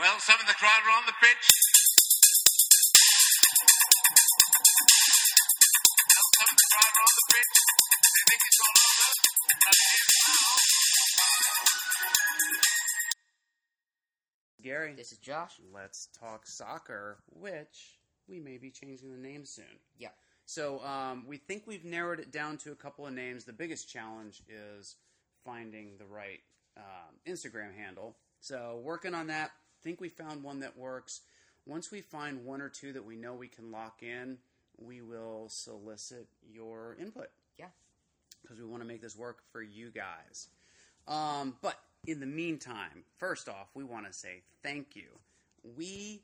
Well, some of the crowd are on the pitch. Some of the crowd are on the pitch. They think it's all over. And it is now. Gary, This is Josh. let's talk soccer, which we may be changing the name soon. Yeah. So um, we think we've narrowed it down to a couple of names. The biggest challenge is finding the right um, Instagram handle. So working on that. Think we found one that works. Once we find one or two that we know we can lock in, we will solicit your input Yeah. because we want to make this work for you guys. Um, but in the meantime, first off, we want to say thank you. We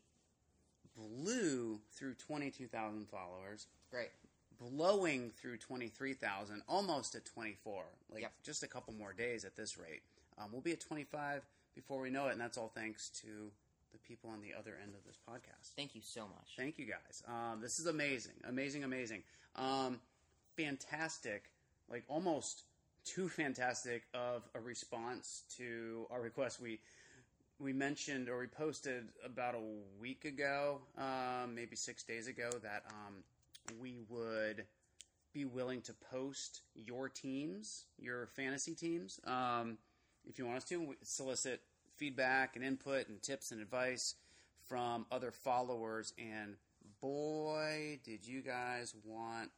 blew through 22,000 followers, Great. blowing through 23,000, almost at 24. Like Yep. just a couple more days at this rate. Um, we'll be at 25 before we know it, and that's all thanks to the people on the other end of this podcast. Thank you so much. Thank you guys. Um, this is amazing, amazing, amazing. Um, fantastic, like almost too fantastic of a response to our request. We we mentioned or we posted about a week ago, um, maybe six days ago, that um, we would be willing to post your teams, your fantasy teams, um, if you want us to. Solicit feedback and input and tips and advice from other followers. And boy, did you guys want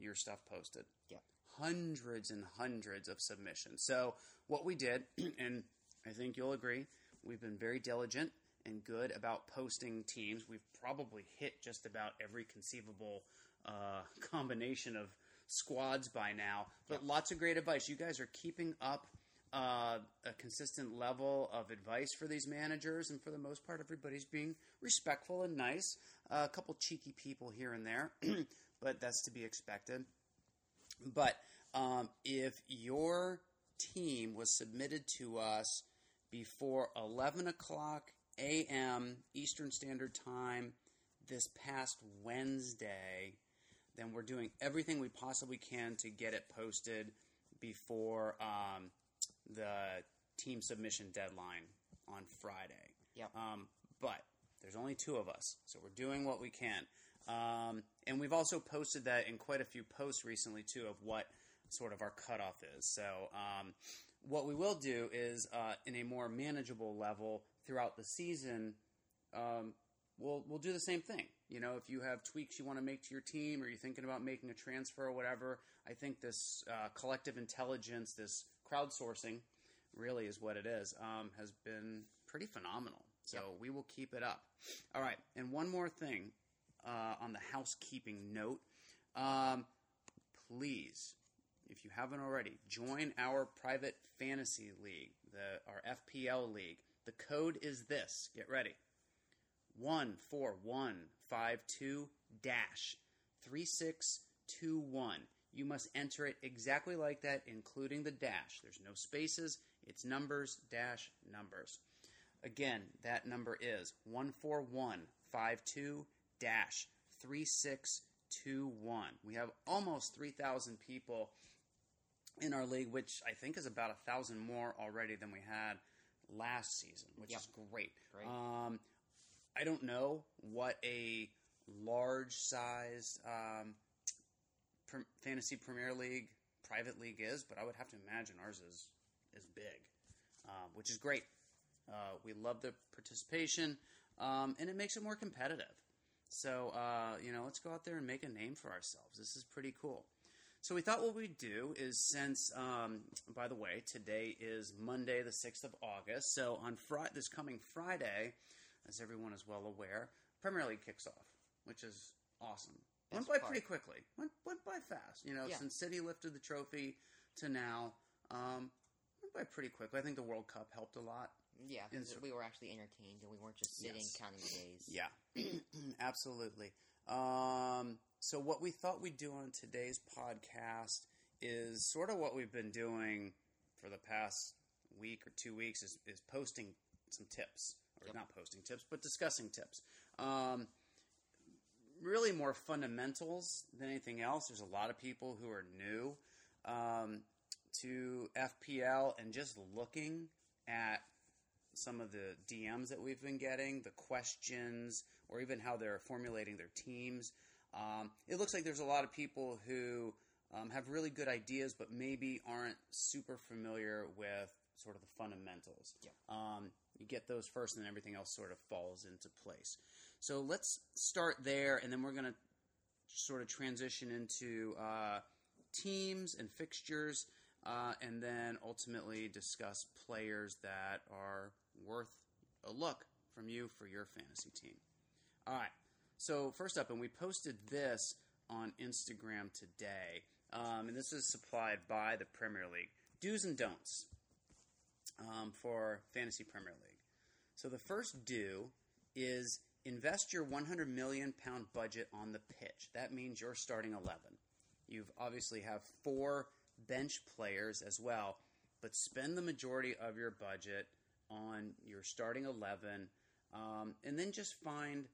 your stuff posted. Yep. Hundreds and hundreds of submissions. So, what we did, and I think you'll agree, we've been very diligent and good about posting teams. We've probably hit just about every conceivable uh, combination of squads by now. But lots of great advice. You guys are keeping up uh, a consistent level of advice for these managers, and for the most part, everybody's being respectful and nice. Uh, a couple cheeky people here and there, but that's to be expected. But um, if your team was submitted to us before 11 o'clock a.m. Eastern Standard Time this past Wednesday, then we're doing everything we possibly can to get it posted before um, the team submission deadline on Friday. Yep. Um, but there's only two of us, so we're doing what we can. Um, and we've also posted that in quite a few posts recently too of what sort of our cutoff is. So um, what we will do is uh, in a more manageable level throughout the season. Um, we'll we'll do the same thing. You know, if you have tweaks you want to make to your team, or you're thinking about making a transfer or whatever, I think this uh, collective intelligence, this crowdsourcing, really is what it is. Um, has been pretty phenomenal. So we will keep it up. All right, and one more thing uh, on the housekeeping note. Um, please, if you haven't already, join our private fantasy league, the our FPL league. The code is this. Get ready. One four one five two dash three six two one. You must enter it exactly like that, including the dash. There's no spaces. It's numbers dash numbers. Again, that number is one four one five two dash three six two one. We have almost three thousand people in our league, which I think is about a thousand more already than we had last season, which Yep. is great. Great. Um, I don't know what a large size um, fantasy Premier League private league is, but I would have to imagine ours is is big, um, which is great. Uh, we love the participation, um, and it makes it more competitive. So uh, you know, let's go out there and make a name for ourselves. This is pretty cool. So we thought what we'd do is since, um, by the way, today is Monday, the sixth of August. So on Fri this coming Friday, as everyone is well aware, Premier League kicks off, which is awesome. Went by part. pretty quickly. Went went by fast. You know, Yeah. since City lifted the trophy to now, um, went by pretty quickly. I think the World Cup helped a lot. Yeah, 'cause Ins- we were actually entertained and we weren't just sitting Yes. counting the days. Yeah, absolutely. Um, so what we thought we'd do on today's podcast is sort of what we've been doing for the past week or two weeks is, is posting some tips, or Yep. not posting tips, but discussing tips. Um, really more fundamentals than anything else. There's a lot of people who are new um, to FPL and just looking at some of the DMs that we've been getting, the questions, or even how they're formulating their teams. Um, it looks like there's a lot of people who um, have really good ideas, but maybe aren't super familiar with sort of the fundamentals. Yep. Um, you get those first, and then everything else sort of falls into place. So let's start there, and then we're going to sort of transition into uh, teams and fixtures, uh, and then ultimately discuss players that are worth a look from you for your fantasy team. All right. So first up, and we posted this on Instagram today, um, and this is supplied by the Premier League. Do's and don'ts um, for Fantasy Premier League. So the first do is invest your 100 million pound budget on the pitch. That means you're starting 11. You've obviously have four bench players as well, but spend the majority of your budget on your starting 11, um, and then just find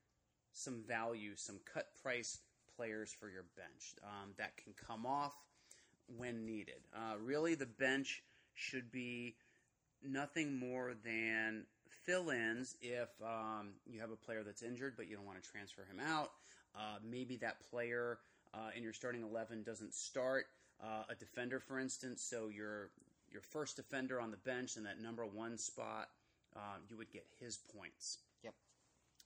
some value, some cut price players for your bench um, that can come off when needed. Uh, really, the bench should be nothing more than fill ins if um, you have a player that's injured but you don't want to transfer him out. Uh, maybe that player uh, in your starting 11 doesn't start. Uh, a defender, for instance, so your your first defender on the bench in that number one spot, um, you would get his points. Yep.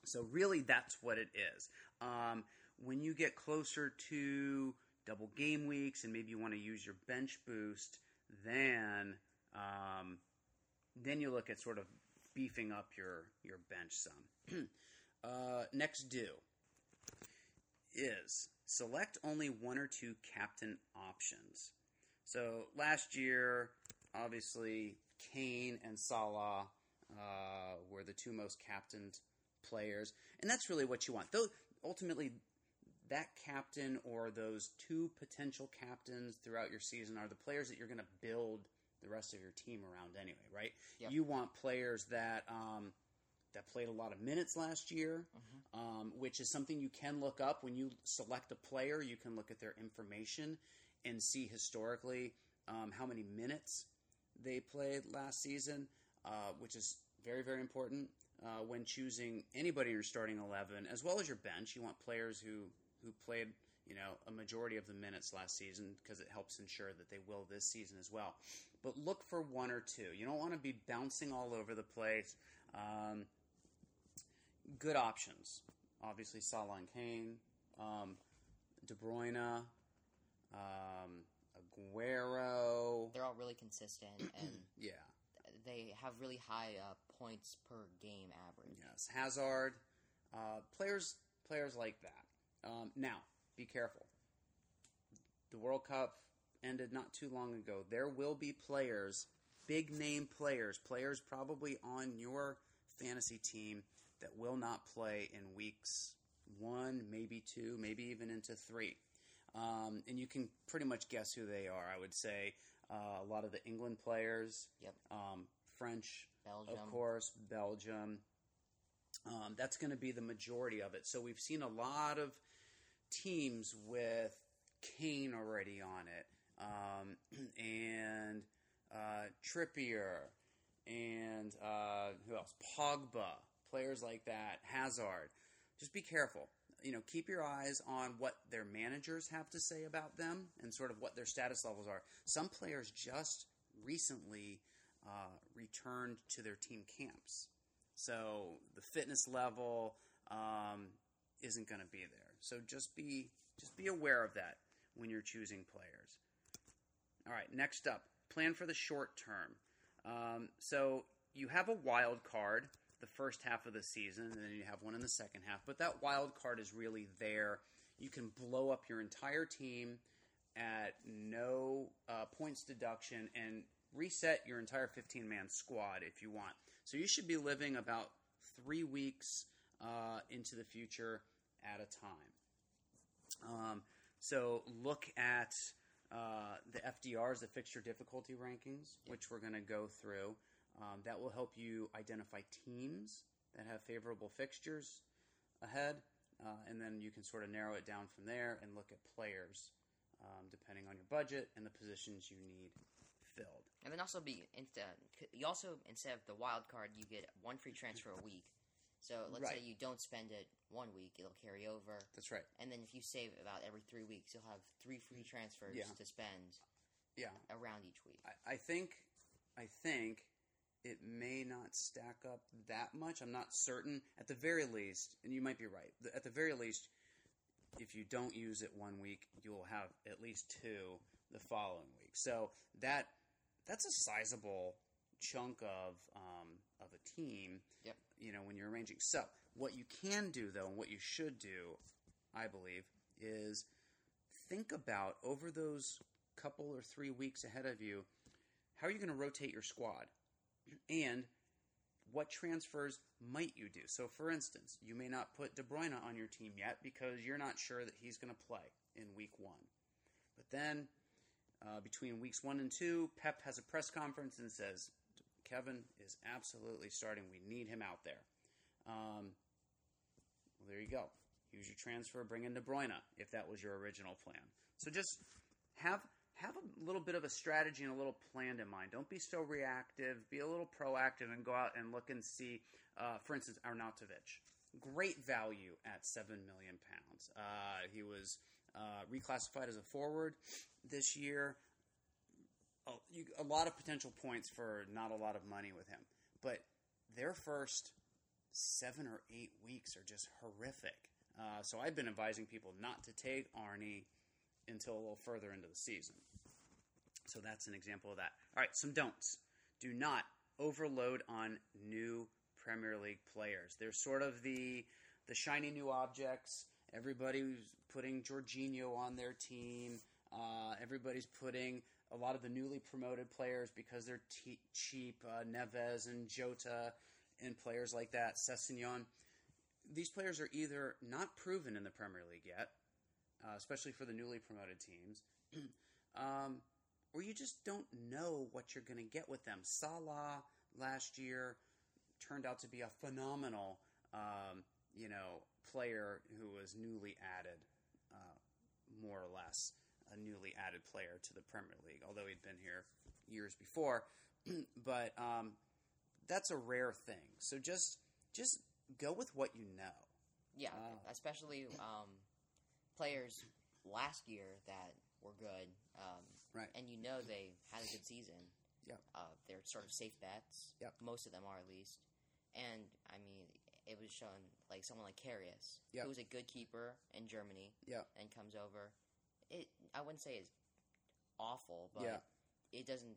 So really, that's what it is. Um, when you get closer to double game weeks and maybe you want to use your bench boost, then um, then you look at sort of beefing up your your bench some. uh, next do is select only one or two captain options. So last year, obviously, Kane and Salah uh, were the two most captained players, and that's really what you want. Though ultimately, that captain or those two potential captains throughout your season are the players that you're going to build the rest of your team around anyway, right? Yep. You want players that um, that played a lot of minutes last year, um, which is something you can look up when you select a player. You can look at their information and see historically um, how many minutes they played last season, uh, which is very very important uh, when choosing anybody in your starting eleven as well as your bench. You want players who who played you know a majority of the minutes last season because it helps ensure that they will this season as well. But look for one or two. You don't want to be bouncing all over the place. Um, good options, obviously Salah and Kane, um, De Bruyne, um, Aguero. They're all really consistent and Yeah, they have really high uh, points per game average. yes, Hazard. Uh, players, players like that. Um, now, be careful. The World Cup ended not too long ago. There will be players, big name players, players probably on your fantasy team that will not play in weeks one, maybe two, maybe even into three. Um, and you can pretty much guess who they are. I would say uh, a lot of the England players, Yep. um, French, Belgium. of course, Belgium. Um, that's going to be the majority of it. So we've seen a lot of teams with Kane already on it, um, and uh, Trippier, and uh, who else? Pogba, players like that, Hazard. Just be careful. You know, keep your eyes on what their managers have to say about them and sort of what their status levels are. Some players just recently uh, returned to their team camps, so the fitness level um, isn't going to be there. So just be just be aware of that when you're choosing players. All right, next up, plan for the short term. Um, so you have a wild card the first half of the season, and then you have one in the second half. But that wild card is really there. You can blow up your entire team at no uh, points deduction and reset your entire 15 man squad if you want. So you should be living about three weeks uh, into the future at a time. Um, so look at uh, the FDRs, the fixture difficulty rankings, which we're going to go through. Um, that will help you identify teams that have favorable fixtures ahead, uh, and then you can sort of narrow it down from there and look at players um, depending on your budget and the positions you need filled. And then also be instead you also instead of the wild card you get one free transfer a week. So let's say you don't spend it one week, it'll carry over. That's right. And then if you save about every three weeks, you'll have three free transfers Yeah. to spend Yeah. around each week. I, I think I think it may not stack up that much. I'm not certain. At the very least, and you might be right. At the very least, if you don't use it one week, you will have at least two the following week. So that that's a sizable chunk of um, of a team. Yep. You know when you're arranging. So what you can do though, and what you should do, I believe, is think about over those couple or three weeks ahead of you, how are you going to rotate your squad? And what transfers might you do? So, for instance, you may not put De Bruyne on your team yet because you're not sure that he's going to play in week one. But then, uh, between weeks one and two, Pep has a press conference and says, Kevin is absolutely starting. We need him out there. Um, well, there you go. Use your transfer, bring in De Bruyne if that was your original plan. So just have have a little bit of a strategy and a little plan in mind. Don't be so reactive. Be a little proactive and go out and look and see. Uh, for instance, Arnautovic, great value at seven million pounds. Uh, he was uh, reclassified as a forward this year. Oh, you, a lot of potential points for not a lot of money with him, but their first seven or eight weeks are just horrific. Uh, so I've been advising people not to take Arnie until a little further into the season. So that's an example of that. All right, some don'ts. Do not overload on new Premier League players. They're sort of the the shiny new objects. Everybody's putting Jorginho on their team. Uh, everybody's putting a lot of the newly promoted players because they're cheap. Uh, Neves and Jota and players like that. Sessegnon. These players are either not proven in the Premier League yet, uh, especially for the newly promoted teams, um, or you just don't know what you're going to get with them. Salah last year turned out to be a phenomenal, um, you know, player who was newly added, uh, more or less a newly added player to the Premier League, although he'd been here years before. but um, that's a rare thing. So just just go with what you know. Yeah, Ah. especially um, players last year that were good, um, Right. and you know they had a good season. Yep. Uh, they're sort of safe bets. Yep. Most of them are at least. And I mean, it was shown like someone like Karius, Yep. who was a good keeper in Germany, Yep. and comes over. It I wouldn't say it's awful, but Yeah. it doesn't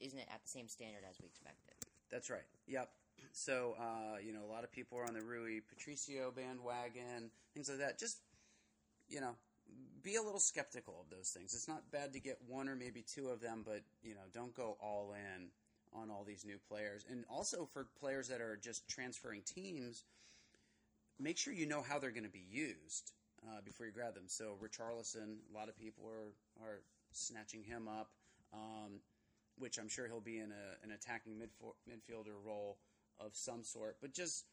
isn't it at the same standard as we expected. That's right. Yep. So, uh, you know, a lot of people are on the Rui Patricio bandwagon, things like that. Just, you know, be a little skeptical of those things. It's not bad to get one or maybe two of them, but, you know, don't go all in on all these new players. And also for players that are just transferring teams, make sure you know how they're going to be used uh, before you grab them. So, Richarlison, a lot of people are, are snatching him up. Um, which I'm sure he'll be in a, an attacking midf- midfielder role of some sort. But just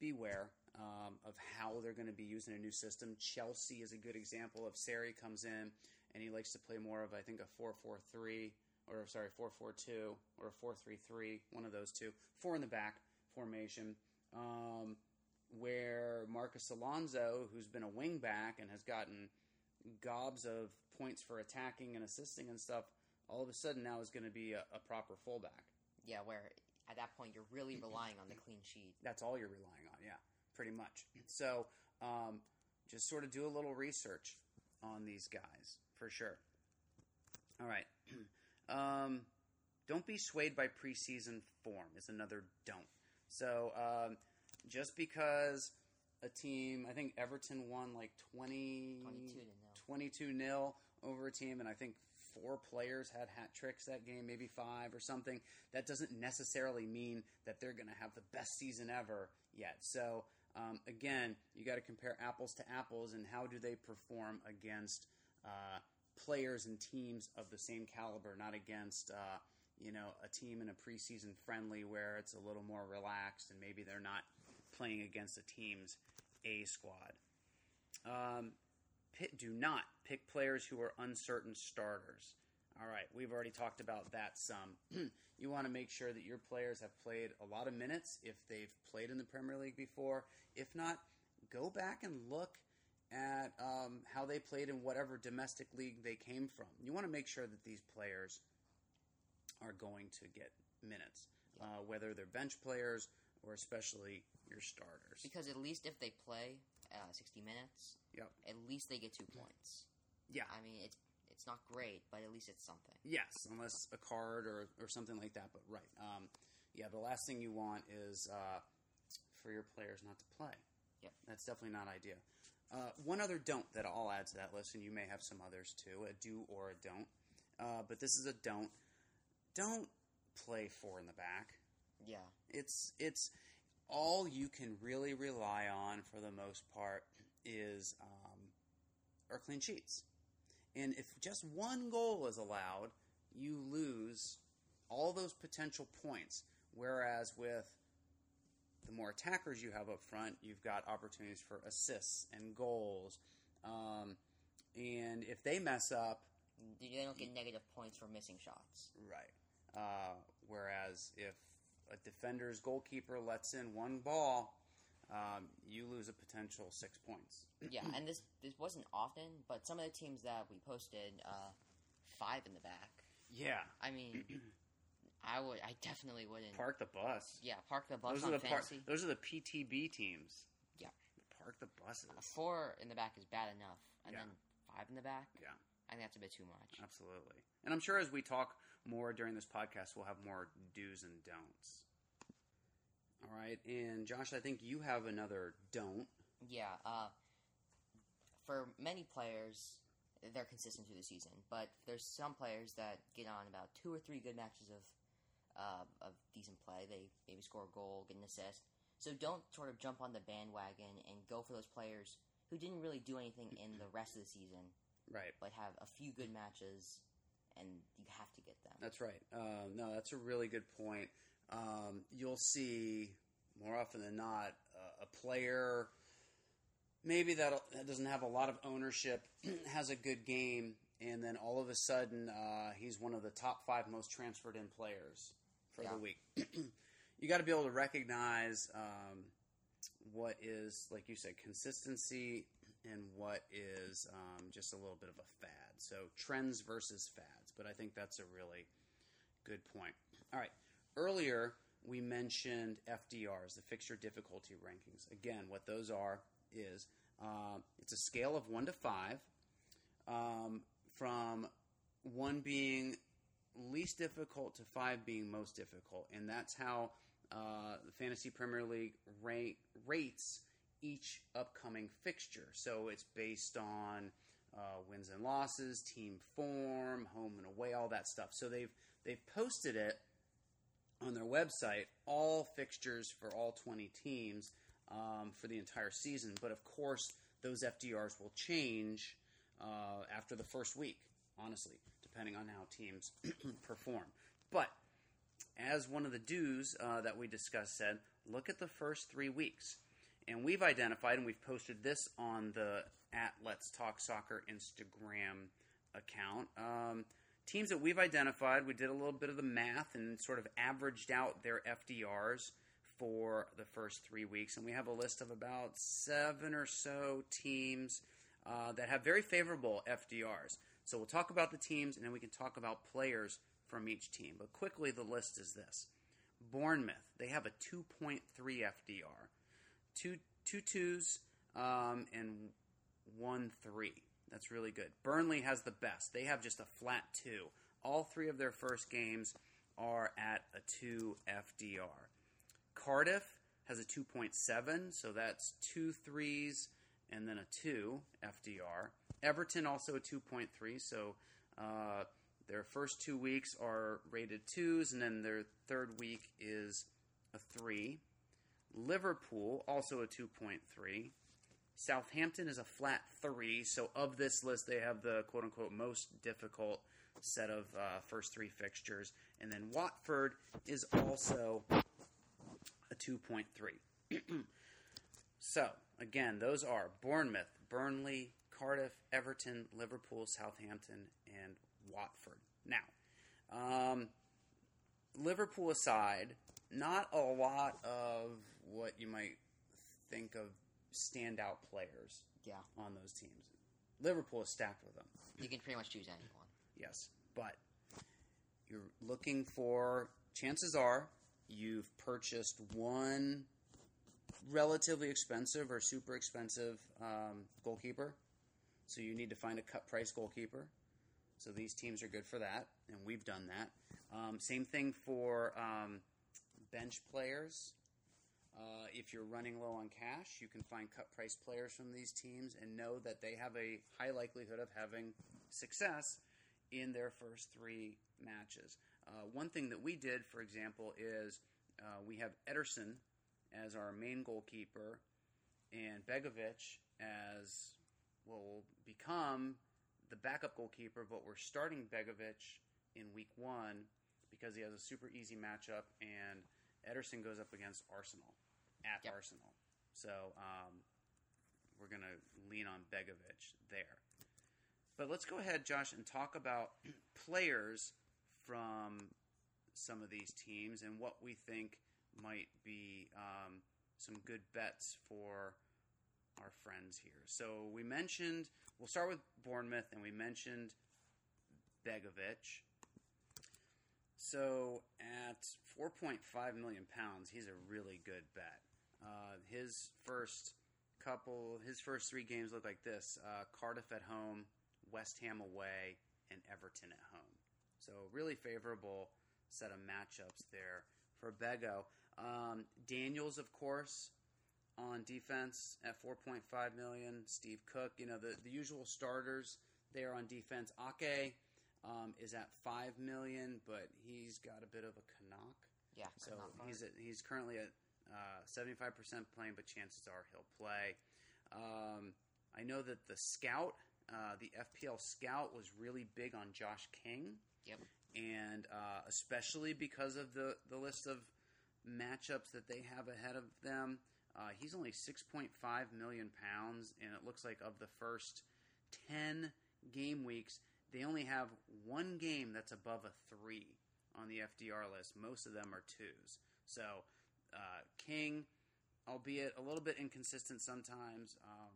beware um, of how they're going to be using a new system. Chelsea is a good example of Sarri comes in and he likes to play more of I think a four four three or sorry four four two or a four three three, one of those two, four in the back formation. Um, where Marcos Alonso, who's been a wing back and has gotten gobs of points for attacking and assisting and stuff, all of a sudden now is going to be a, a proper fullback. Yeah, where at that point you're really relying on the clean sheet. That's all you're relying on, yeah, pretty much. So um, just sort of do a little research on these guys for sure. All right. um, don't be swayed by preseason form is another don't. So um, just because a team, I think Everton won like 20, 22 to nil. 22 nil over a team, and I think four players had hat tricks that game, maybe five or something. That doesn't necessarily mean that they're going to have the best season ever yet. So, um, again, you got to compare apples to apples and how do they perform against uh, players and teams of the same caliber, not against. Uh, you know, a team in a preseason friendly where it's a little more relaxed and maybe they're not playing against the team's A squad. Um, do not pick players who are uncertain starters. All right, we've already talked about that some. you want to make sure that your players have played a lot of minutes if they've played in the Premier League before. If not, go back and look at um, how they played in whatever domestic league they came from. You want to make sure that these players are going to get minutes, uh, whether they're bench players or especially your starters. Because at least if they play uh, 60 minutes, Yep. at least they get two points. Yeah. I mean, it's it's not great, but at least it's something. Yes, unless a card or, or something like that. But right, um, yeah. The last thing you want is uh, for your players not to play. Yep. that's definitely not ideal. Uh, one other don't that I'll add to that list, and you may have some others too, a do or a don't. Uh, but this is a don't. Don't play four in the back. Yeah. It's it's all you can really rely on for the most part is um, are clean sheets. And if just one goal is allowed, you lose all those potential points. Whereas with the more attackers you have up front, you've got opportunities for assists and goals. Um, and if they mess up, They don't get negative points for missing shots. Right. Uh, whereas if a defender's goalkeeper lets in one ball, um, you lose a potential six points. yeah, and this this wasn't often, but some of the teams that we posted, uh, five in the back. Yeah. I mean, I would, I definitely wouldn't. Park the bus. yeah, park the bus those on are the par- those are the PTB teams. Yeah. Park the buses. A four in the back is bad enough, and Yeah. then five in the back. Yeah. I think that's a bit too much. Absolutely. And I'm sure as we talk more during this podcast, we'll have more do's and don'ts. All right. And Josh, I think you have another don't. Yeah, uh, for many players, they're consistent through the season, but there's some players that get on about two or three good matches of uh, of decent play. They maybe score a goal, get an assist. So don't sort of jump on the bandwagon and go for those players who didn't really do anything in the rest of the season, Right. but have a few good matches, and you have to get them. That's right. Uh, no, that's a really good point. Um, you'll see more often than not uh, a player maybe that doesn't have a lot of ownership has a good game, and then all of a sudden uh, he's one of the top five most transferred in players for Yeah. the week. you got to be able to recognize um, what is, like you said, consistency and what is um, just a little bit of a fad. So trends versus fads, but I think that's a really good point. All right, earlier we mentioned FDRs, the fixture difficulty rankings. Again, what those are is um, it's a scale of one to five, um, from one being least difficult to five being most difficult, and that's how uh, the Fantasy Premier League rate, rates each upcoming fixture. So it's based on uh, wins and losses, team form, home and away, all that stuff. So they've they've posted it on their website, all fixtures for all 20 teams um, for the entire season. But of course, those FDRs will change uh, after the first week, honestly, depending on how teams perform. But as one of the do's uh, that we discussed said, look at the first three weeks. And we've identified, and we've posted this on the at Let's Talk Soccer Instagram account. Um, teams that we've identified, we did a little bit of the math and sort of averaged out their FDRs for the first three weeks. And we have a list of about seven or so teams uh, that have very favorable FDRs. So we'll talk about the teams and then we can talk about players from each team. But quickly, the list is this Bournemouth, they have a 2.3 FDR, two, two twos, um, and one three. That's really good. Burnley has the best. They have just a flat two. All three of their first games are at a 2 FDR. Cardiff has a 2.7, so that's two threes and then a 2 FDR. Everton also a 2.3, so uh, their first two weeks are rated twos, and then their third week is a 3. Liverpool also a 2.3. Southampton is a flat three. So of this list, they have the quote unquote most difficult set of uh, first three fixtures, and then Watford is also a two point three. so again, those are Bournemouth, Burnley, Cardiff, Everton, Liverpool, Southampton, and Watford. Now, um, Liverpool aside, not a lot of what you might think of standout players Yeah. on those teams. Liverpool is stacked with them. You can pretty much choose anyone. Yes, but you're looking for. Chances are you've purchased one relatively expensive or super expensive um, goalkeeper, so you need to find a cut price goalkeeper. So these teams are good for that, and we've done that. Um, same thing for um, bench players. Uh, if you're running low on cash, you can find cut price players from these teams and know that they have a high likelihood of having success in their first three matches. Uh, one thing that we did, for example, is uh, we have Ederson as our main goalkeeper and Begovic as well will become the backup goalkeeper, but we're starting Begovic in week one because he has a super easy matchup and Ederson goes up against Arsenal at Yep. Arsenal. So um, we're going to lean on Begovic there. But let's go ahead, Josh, and talk about players from some of these teams and what we think might be um, some good bets for our friends here. So we mentioned, we'll start with Bournemouth, and we mentioned Begovic. So at 4.5 million pounds, he's a really good bet. Uh, his first couple, his first three games look like this: uh, Cardiff at home, West Ham away, and Everton at home. So really favorable set of matchups there for Bego. Um, Daniels, of course, on defense at 4.5 million. Steve Cook, you know the the usual starters there on defense. Ake um, is at five million, but he's got a bit of a Canuck. Yeah. So could not fart. he's at, he's currently at uh, seventy-five percent playing, but chances are he'll play. Um, I know that the scout, uh, the FPL scout, was really big on Josh King. Yep. and uh, especially because of the the list of matchups that they have ahead of them. Uh, he's only six point five million pounds, and it looks like of the first ten game weeks, they only have one game that's above a three on the FDR list. Most of them are twos. So uh, King, albeit a little bit inconsistent sometimes, um,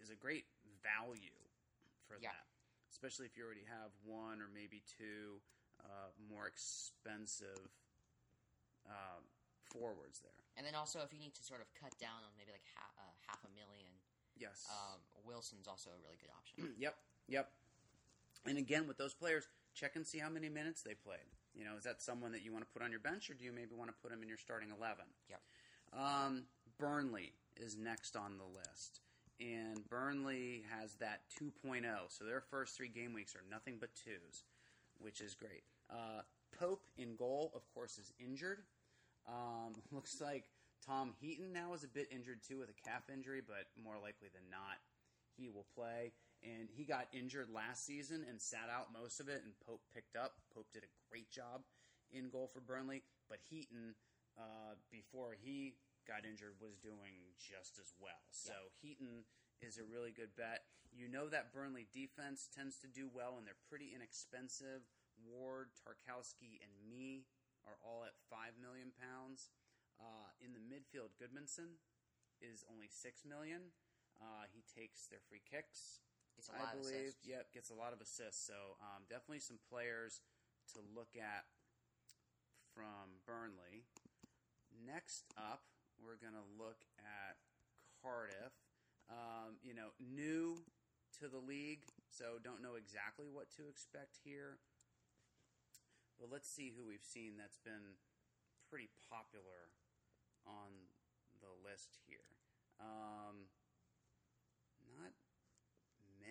is a great value for Yeah. that. Especially if you already have one or maybe two uh, more expensive uh, forwards there. And then also, if you need to sort of cut down on maybe like half, uh, half a million, Yes. um, Wilson's also a really good option. yep. Yep. And again, with those players, check and see how many minutes they played. You know, is that someone that you want to put on your bench, or do you maybe want to put him in your starting eleven? Yep. Um, Burnley is next on the list, and Burnley has that 2.0. So their first three game weeks are nothing but twos, which is great. Uh, Pope in goal, of course, is injured. Um, looks like Tom Heaton now is a bit injured too with a calf injury, but more likely than not, he will play. And he got injured last season and sat out most of it, and Pope picked up. Pope did a great job in goal for Burnley, but Heaton, uh, before he got injured, was doing just as well. So Heaton is a really good bet. You know that Burnley defense tends to do well, and they're pretty inexpensive. Ward, Tarkowski, and Mee are all at five million pounds. Uh, in the midfield, Gudmundsson is only six million. Uh, he takes their free kicks. It's a I lot of believe. assists. Yep, gets a lot of assists. So um, definitely some players to look at from Burnley. Next up, we're going to look at Cardiff. Um, you know, new to the league, so don't know exactly what to expect here. But let's see who we've seen that's been pretty popular on the list here. Um,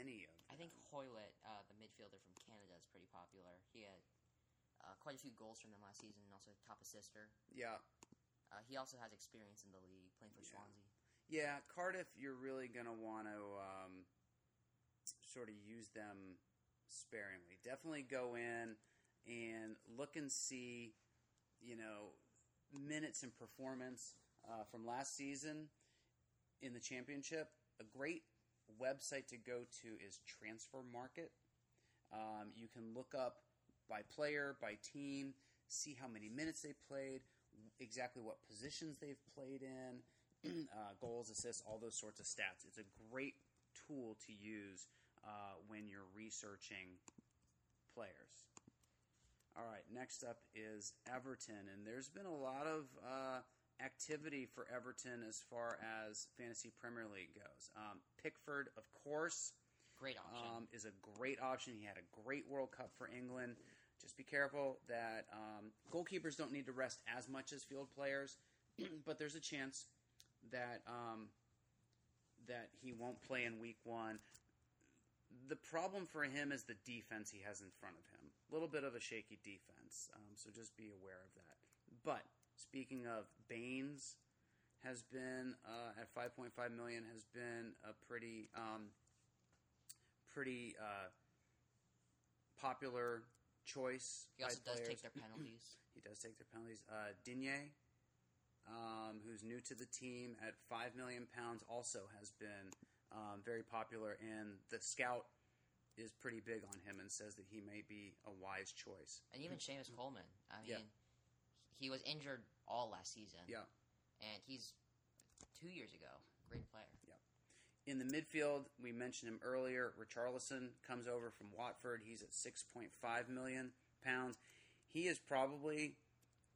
of them. I think Hoilett, uh, the midfielder from Canada, is pretty popular. He had uh, quite a few goals from them last season, and also top assister. Yeah, Uh, he also has experience in the league, playing for Yeah. Swansea. Yeah, Cardiff, you're really going to want to um, sort of use them sparingly. Definitely go in and look and see, you know, minutes and performance uh, from last season in the championship. A great website to go to is Transfer Market. Um, you can look up by player, by team, see how many minutes they played, exactly what positions they've played in, uh, goals, assists, all those sorts of stats. It's a great tool to use uh, when you're researching players. All right, next up is Everton, and there's been a lot of uh, activity for Everton as far as fantasy Premier League goes. Um, Pickford, of course, Great option. um, is a great option. He had a great World Cup for England. Just be careful that um, goalkeepers don't need to rest as much as field players, but there's a chance that um, that he won't play in Week One. The problem for him is the defense he has in front of him. A little bit of a shaky defense, um, so just be aware of that. But speaking of Baines, has been uh, at 5.5 million has been a pretty um, pretty uh, popular choice. he also does players. take their penalties. He does take their penalties. Uh, Digne, um, who's new to the team at five million pounds, also has been um, very popular, and the scout is pretty big on him and says that he may be a wise choice. And even Seamus Coleman. I mean, Yeah. He was injured all last season. Yeah. And he's two years ago. Great player. Yeah. In the midfield, we mentioned him earlier. Richarlison comes over from Watford. He's at six point five million pounds. He is probably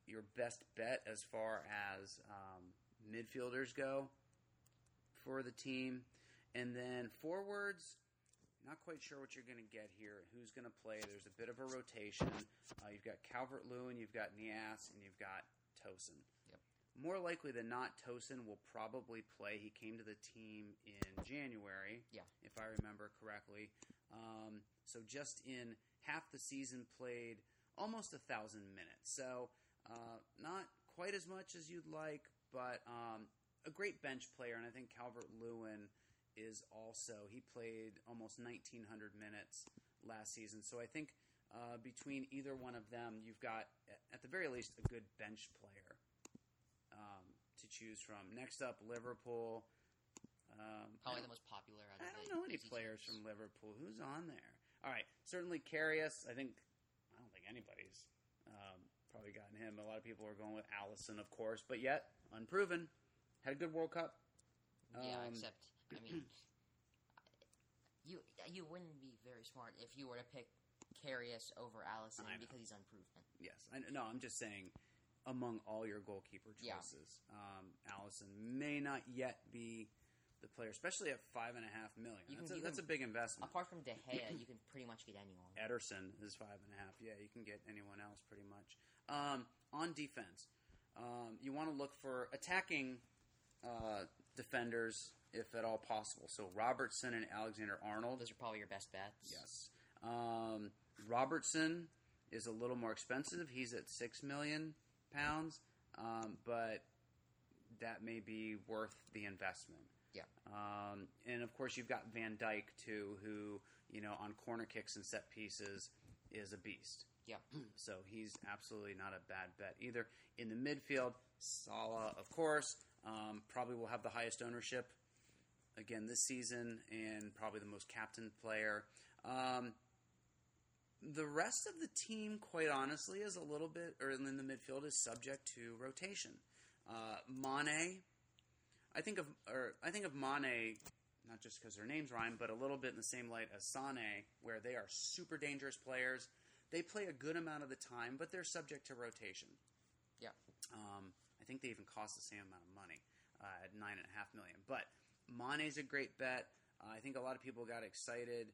your best bet as far as um, midfielders go for the team. And then forwards, not quite sure what you're going to get here. Who's going to play? There's a bit of a rotation. Uh, you've got Calvert Lewin, you've got Niasse, and you've got Tosun. Yep. More likely than not, Tosun will probably play. He came to the team in January, Yeah. if I remember correctly. Um, so just in half the season, played almost a thousand minutes. So uh, not quite as much as you'd like, but um, a great bench player. And I think Calvert Lewin is also he played almost 1900 minutes last season. So I think uh, between either one of them, you've got at the very least a good bench player um, to choose from. Next up, Liverpool. Um, Probably the most popular out of I don't know any players teams. from Liverpool. Who's on there? All right, certainly Karius. I think I don't think anybody's um, probably gotten him. A lot of people are going with Alisson, of course, but yet unproven. Had a good World Cup. Yeah, Um, except I mean, you you wouldn't be very smart if you were to pick Karius over Alisson I know. because he's unproven. Yes, I, no, I'm just saying among all your goalkeeper Yeah. choices, um, Alisson may not yet be the player, especially at five and a half million. You That's, can a, give that's a him- big investment. Apart from De Gea, you can pretty much get anyone. Ederson is five and a half. Yeah, you can get anyone else pretty much. Um, on defense, um, you want to look for attacking uh, defenders if at all possible. So Robertson and Alexander Arnold. Those are probably your best bets. Yes. Um, Robertson is a little more expensive. He's at six million pounds, um, but that may be worth the investment. Yeah. Um, and of course, you've got Van Dijk too, who you know on corner kicks and set pieces is a beast. Yeah. So he's absolutely not a bad bet either. In the midfield, Salah, of course, um, probably will have the highest ownership again this season, and probably the most captain player. Um, the rest of the team, quite honestly, is a little bit, or in the midfield, is subject to rotation. Uh, Mane, I think of, or I think of Mane, not just because their names rhyme, but a little bit in the same light as Sane, where they are super dangerous players. They play a good amount of the time, but they're subject to rotation. Yeah. Um, I think they even cost the same amount of money uh, at nine and a half million. But Mane's a great bet. Uh, I think a lot of people got excited,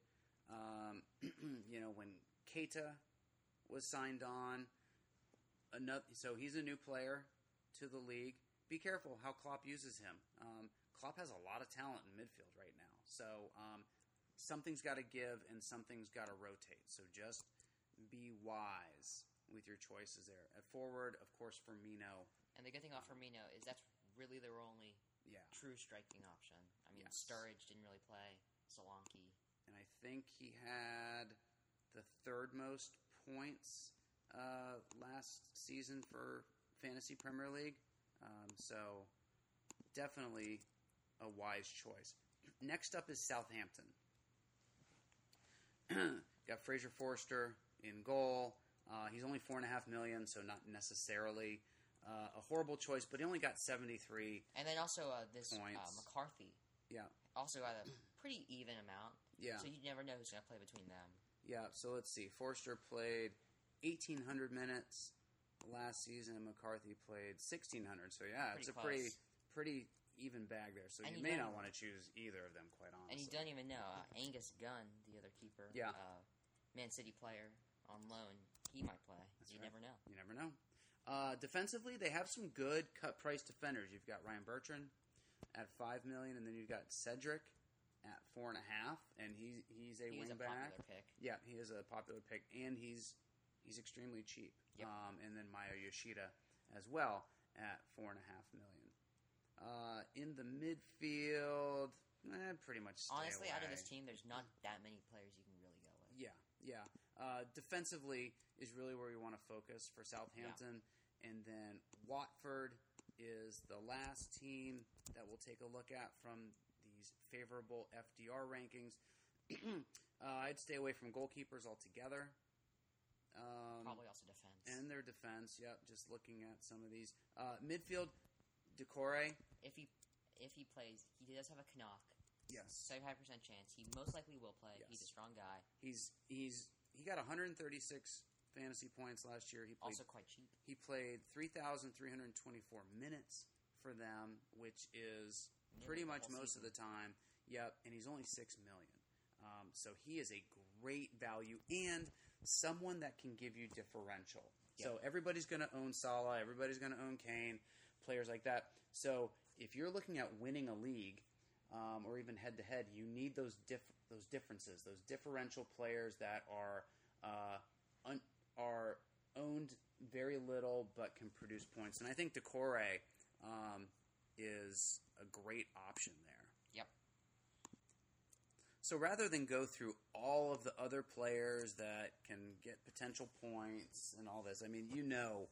um, you know, when Keita was signed on. Another, so he's a new player to the league. Be careful how Klopp uses him. Um, Klopp has a lot of talent in midfield right now, so um, something's got to give and something's got to rotate. So just be wise with your choices there. At forward, of course, Firmino. And the good thing about Firmino is that's really their only Yeah, true striking option. I mean, Yes. Sturridge didn't really play. Solanke. and I think he had the third most points uh, last season for fantasy Premier League. Um, so definitely a wise choice. Next up is Southampton. Got Fraser Forster in goal. Uh, he's only four and a half million, so not necessarily uh, a horrible choice. But he only got seventy three. And then also uh, this uh, McCarthy Yeah, also got a pretty even amount. yeah, So you never know who's going to play between them. yeah. So let's see. Forster played eighteen hundred minutes last season, and McCarthy played sixteen hundred. So yeah, Pretty it's a pretty pretty even bag there. So And you may not want to choose either of them, quite honestly. And you don't even know uh, Angus Gunn, the other keeper, Yeah. uh, Man City player on loan, he might play. That's you right. never know. You never know. Uh, defensively, they have some good cut price defenders. You've got Ryan Bertrand at five million, and then you've got Cedric at four and a half, and he's he's a He was a pick. Yeah, he is a popular pick, and he's he's extremely cheap. Yep. Um, and then Maya Yoshida as well at four and a half million. Uh, in the midfield, eh, pretty much. Honestly, out of this team, there's not that many players you can really go with. Yeah, yeah. Uh, defensively is really where we want to focus for Southampton, and then Watford is the last team that we'll take a look at from these favorable FDR rankings. uh, I'd stay away from goalkeepers altogether. Um, Probably also defense. and their defense. Yep, just looking at some of these uh, midfield. Doucoure, if he if he plays, he does have a knock. yes, Seventy five percent chance. He most likely will play. He's a strong guy. he's he's he got 136 fantasy points last year. He played Also quite cheap. He played 3,324 minutes for them, which is Nearly pretty much most of the time. Yep, and he's only 6 million. Um, so he is a great value and someone that can give you differential. So everybody's going to own Salah, everybody's going to own Kane, players like that. So if you're looking at winning a league um, or even head to head, you need those diff- those differences, those differential players that are uh, are owned very little but can produce points. And I think Doucoure um, is a great option there. Yep. So rather than go through all of the other players that can get potential points and all this, I mean, you know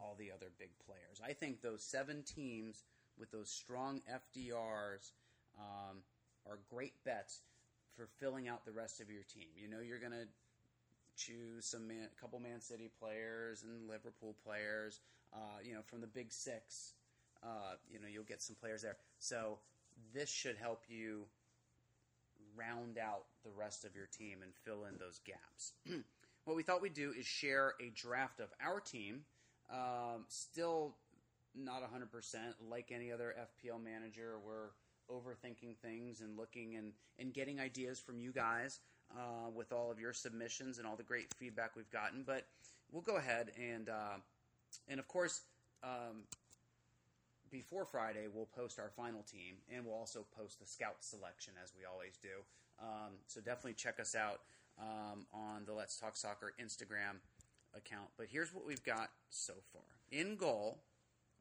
all the other big players. I think those seven teams with those strong FDRs um, are great bets for filling out the rest of your team. You know, you're going to choose some man, a couple Man City players and Liverpool players. Uh, you know, from the Big Six, uh, you know, you'll get some players there. So this should help you round out the rest of your team and fill in those gaps. what we thought we'd do is share a draft of our team. Um, still not 100% like any other FPL manager. We're overthinking things and looking and, and getting ideas from you guys uh, with all of your submissions and all the great feedback we've gotten. But we'll go ahead and, uh, and of course, um, before Friday, we'll post our final team, and we'll also post the scout selection as we always do. Um, so definitely check us out um, on the Let's Talk Soccer Instagram account. But here's what we've got so far. In goal,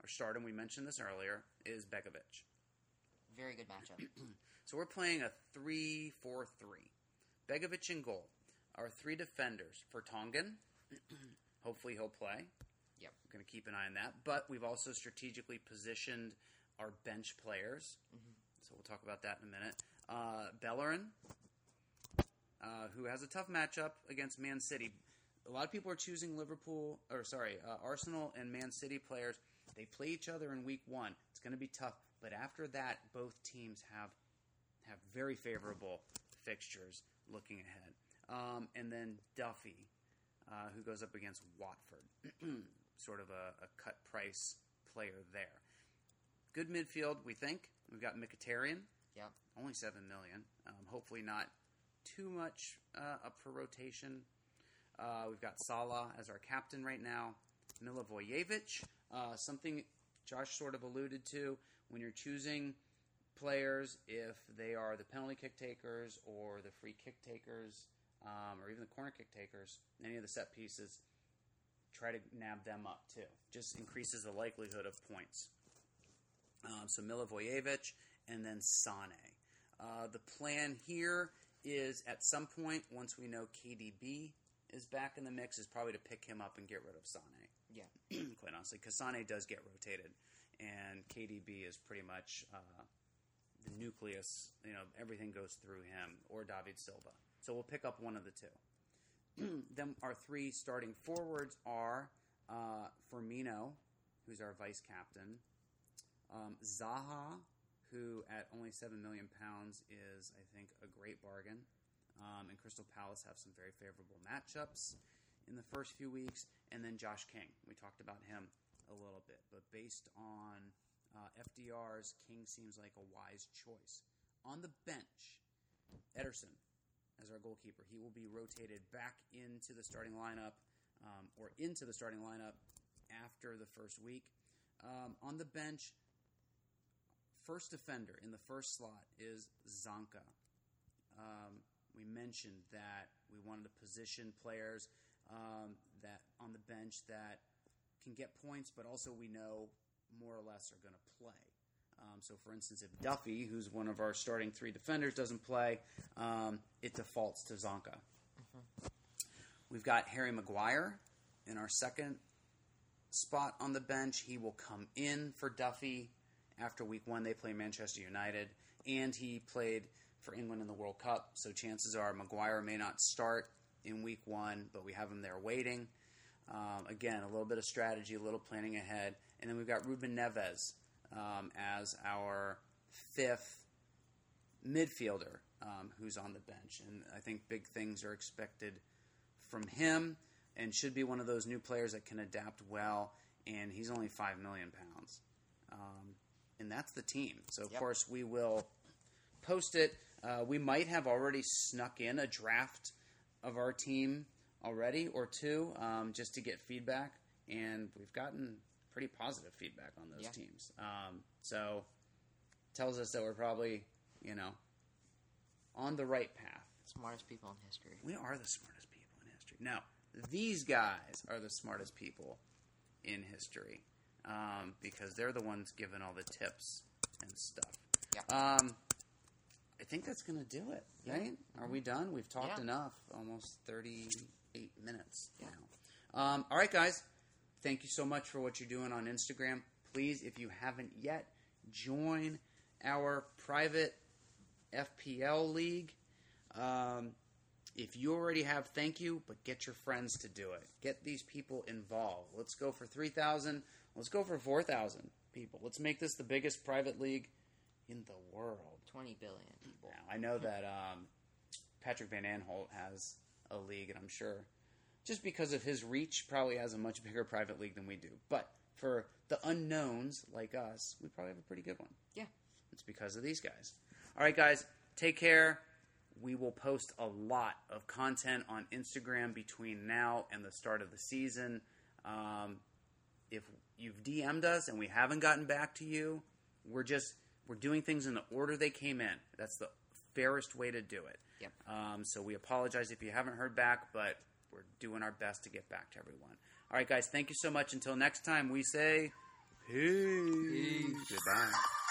our stardom, we mentioned this earlier, is Begovic. Very good matchup. So we're playing a 3 4 3. Begovic in goal. Our three defenders Vertonghen. Hopefully he'll play. Yep. We're going to keep an eye on that. But we've also strategically positioned our bench players. So we'll talk about that in a minute. Uh, Bellerin, uh, who has a tough matchup against Man City. A lot of people are choosing Liverpool, or sorry, uh, Arsenal and Man City players. They play each other in week one. It's going to be tough. But after that, both teams have have very favorable fixtures looking ahead. Um, and then Duffy, uh, who goes up against Watford, sort of a, a cut price player there. Good midfield, we think. We've got Mkhitaryan, Yep. only seven million. Um, hopefully not too much uh, up for rotation. Uh, we've got Salah as our captain right now. Milivojevic, uh, something Josh sort of alluded to when you're choosing players, if they are the penalty kick takers or the free kick takers, um, or even the corner kick takers, any of the set pieces, try to nab them up too. Just increases the likelihood of points. Um, so Milivojevic and then Sane. Uh, the plan here is at some point, once we know KDB is back in the mix, is probably to pick him up and get rid of Sane. Yeah. Quite honestly, because Sane does get rotated, and KDB is pretty much uh, the nucleus. You know, everything goes through him or David Silva. So we'll pick up one of the two. then our three starting forwards are uh, Firmino, who's our vice captain, um, Zaha, who at only seven million pounds is, I think, a great bargain. Um, and Crystal Palace have some very favorable matchups in the first few weeks, and then Josh King. We talked about him a little bit, but based on uh, FDR's, King seems like a wise choice. On the bench, Ederson as our goalkeeper. He will be rotated back into the starting lineup um, or into the starting lineup after the first week. Um, on the bench, first defender in the first slot is Zanka. Um, we mentioned that we wanted to position players um, that on the bench that can get points, but also we know more or less are going to play. Um, so, for instance, if Duffy, who's one of our starting three defenders, doesn't play, um, it defaults to Zanka. We've got Harry Maguire in our second spot on the bench. He will come in for Duffy after week one. They play Manchester United, and he played for England in the World Cup. So chances are Maguire may not start in week one, but we have him there waiting. Um, again, a little bit of strategy, a little planning ahead. And then we've got Ruben Neves um, as our fifth midfielder um, who's on the bench. And I think big things are expected from him and should be one of those new players that can adapt well. And he's only 5 million pounds. Um, and that's the team. So, of Yep. course, we will post it. Uh, we might have already snuck in a draft of our team already or two um, just to get feedback. And we've gotten pretty positive feedback on those Yeah. teams. Um, so, tells us that we're probably, you know, on the right path. Smartest people in history. We are the smartest people in history. Now, these guys are the smartest people in history um, because they're the ones giving all the tips and stuff. Yeah. Um, I think that's going to do it, Yeah. right? Are we done? We've talked Yeah. enough. Almost 38 minutes Yeah. now. Um, all right, guys. Thank you so much for what you're doing on Instagram. Please, if you haven't yet, join our private FPL league. Um, if you already have, thank you, but get your friends to do it. Get these people involved. Let's go for 3,000. Let's go for 4,000 people. Let's make this the biggest private league in the world. 20 billion people. Now, I know that um, Patrick Van Aanholt has a league, and I'm sure just because of his reach, probably has a much bigger private league than we do. But for the unknowns like us, we probably have a pretty good one. Yeah. It's because of these guys. All right, guys, take care. We will post a lot of content on Instagram between now and the start of the season. Um, if you've DM'd us and we haven't gotten back to you, we're just we're doing things in the order they came in. That's the fairest way to do it. Yep. Um, so we apologize if you haven't heard back, but we're doing our best to get back to everyone. All right, guys, thank you so much. Until next time, we say peace. Goodbye.